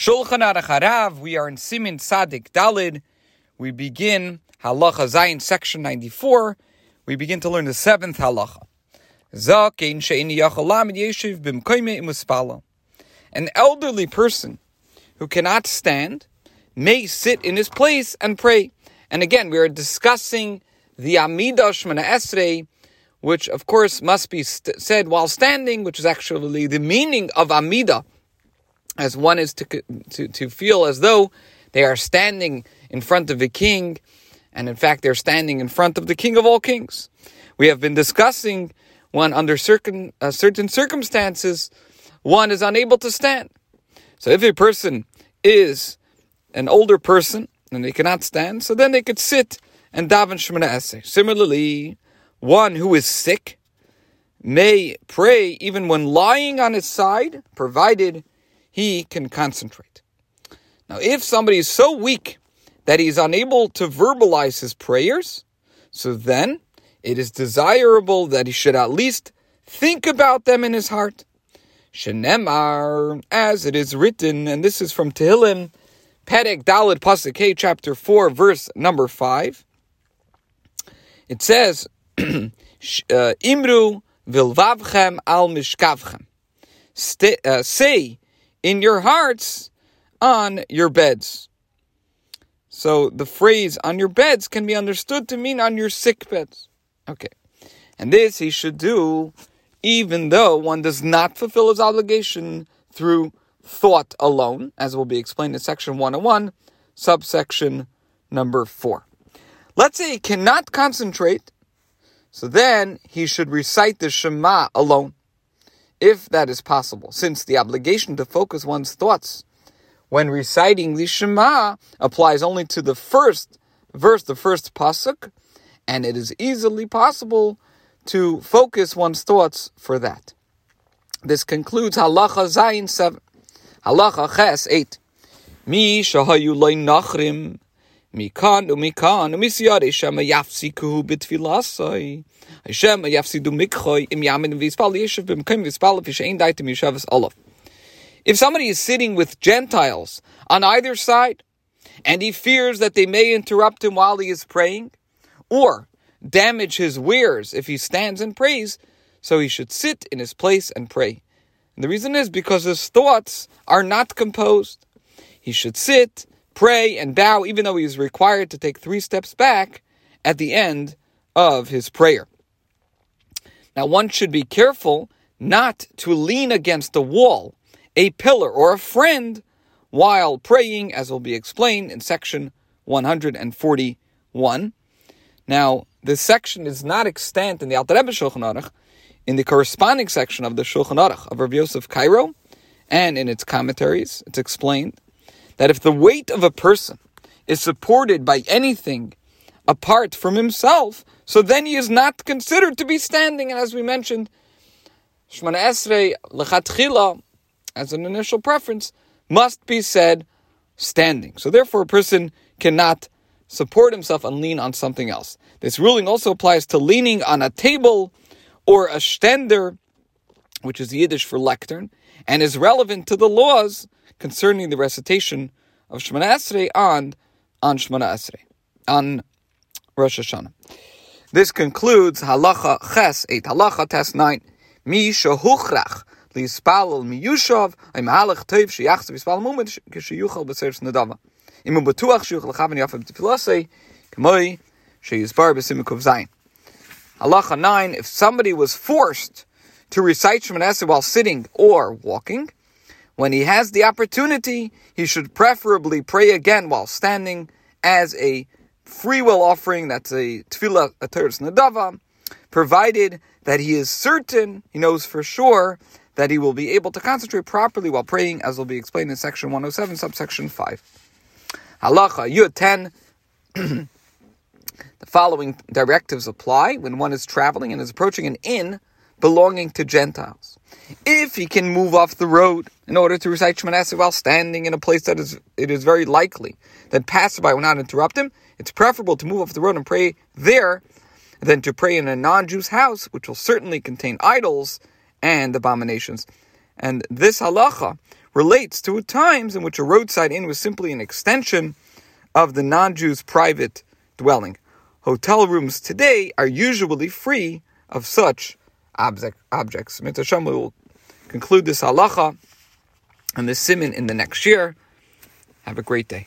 Shulchan Aruch Harav, we are in Simin Sadik Dalid. We begin Halacha Zayin, section 94. We begin to learn the seventh halacha. An elderly person who cannot stand may sit in his place and pray. And again, we are discussing the Amidah Shemoneh Esrei, which of course must be st- said while standing, which is actually the meaning of Amidah as one is to, to, to feel as though they are standing in front of the king, and in fact, they're standing in front of the king of all kings. We have been discussing when, under certain, uh, certain circumstances, one is unable to stand. So, if a person is an older person and they cannot stand, so then they could sit and daven Shemoneh Esrei. Similarly, one who is sick may pray even when lying on his side, provided he can concentrate. Now, if somebody is so weak that he is unable to verbalize his prayers, so then it is desirable that he should at least think about them in his heart. Shenemar, as it is written, and this is from Tehillim, Perek Dalad Pasuk chapter 4, verse number 5. It says, Imru vilvavchem al mishkavchem. Uh, say in your hearts on your beds. So the phrase on your beds can be understood to mean on your sick beds. Okay. And this he should do even though one does not fulfill his obligation through thought alone, as will be explained in section 101, subsection number 4. Let's say he cannot concentrate, so then he should recite the Shema alone if that is possible, since the obligation to focus one's thoughts when reciting the Shema applies only to the first verse, the first pasuk, and it is easily possible to focus one's thoughts for that. This concludes Halacha Zayin 7. Halacha Ches 8. Mi shahayu nachrim mikan umikan bitfilasai. Hashem im yamin daitim. If somebody is sitting with Gentiles on either side, and he fears that they may interrupt him while he is praying, or damage his wares if he stands and prays, so he should sit in his place and pray. And the reason is because his thoughts are not composed. He should sit, pray, and bow, even though he is required to take three steps back at the end of his prayer. Now, one should be careful not to lean against a wall, a pillar, or a friend while praying, as will be explained in section 141. Now, this section is not extant in the Alter Rebbe Shulchan Aruch, in the corresponding section of the Shulchan Aruch of Rav Yosef Caro, and in its commentaries, it's explained that if the weight of a person is supported by anything apart from himself, so then he is not considered to be standing. And as we mentioned, Shemoneh Esrei lechatchila, as an initial preference, must be said standing. So therefore, a person cannot support himself and lean on something else. This ruling also applies to leaning on a table or a stender, which is Yiddish for lectern, and is relevant to the laws concerning the recitation of Shemoneh Esrei on, on Shemoneh Esrei, on Rosh Hashanah. This concludes halacha ches eight halacha Tes nine. Mi shahuchrach lispalel miyushav ay mahalach tov sheyachzav yispalel mumed kishayuchal b'seres nadava. Imu batuach shuyuchal chaven yafim tefilase k'moi sheyizbar b'simukov zayin. Halacha nine. If somebody was forced to recite Shemoneh while sitting or walking, when he has the opportunity, he should preferably pray again while standing as a free will offering, that's a tefillah, a teres nadava, provided that he is certain, he knows for sure, that he will be able to concentrate properly while praying, as will be explained in section 107, subsection 5. Halacha, Yud 10. the following directives apply when one is traveling and is approaching an inn belonging to Gentiles. If he can move off the road in order to recite Shemoneh while standing in a place that is it is very likely that passerby will not interrupt him, it's preferable to move off the road and pray there than to pray in a non-Jew's house, which will certainly contain idols and abominations. And this halacha relates to times in which a roadside inn was simply an extension of the non-Jew's private dwelling. Hotel rooms today are usually free of such object, objects. Mitzvah we will conclude this halacha and this simon in the next year. Have a great day.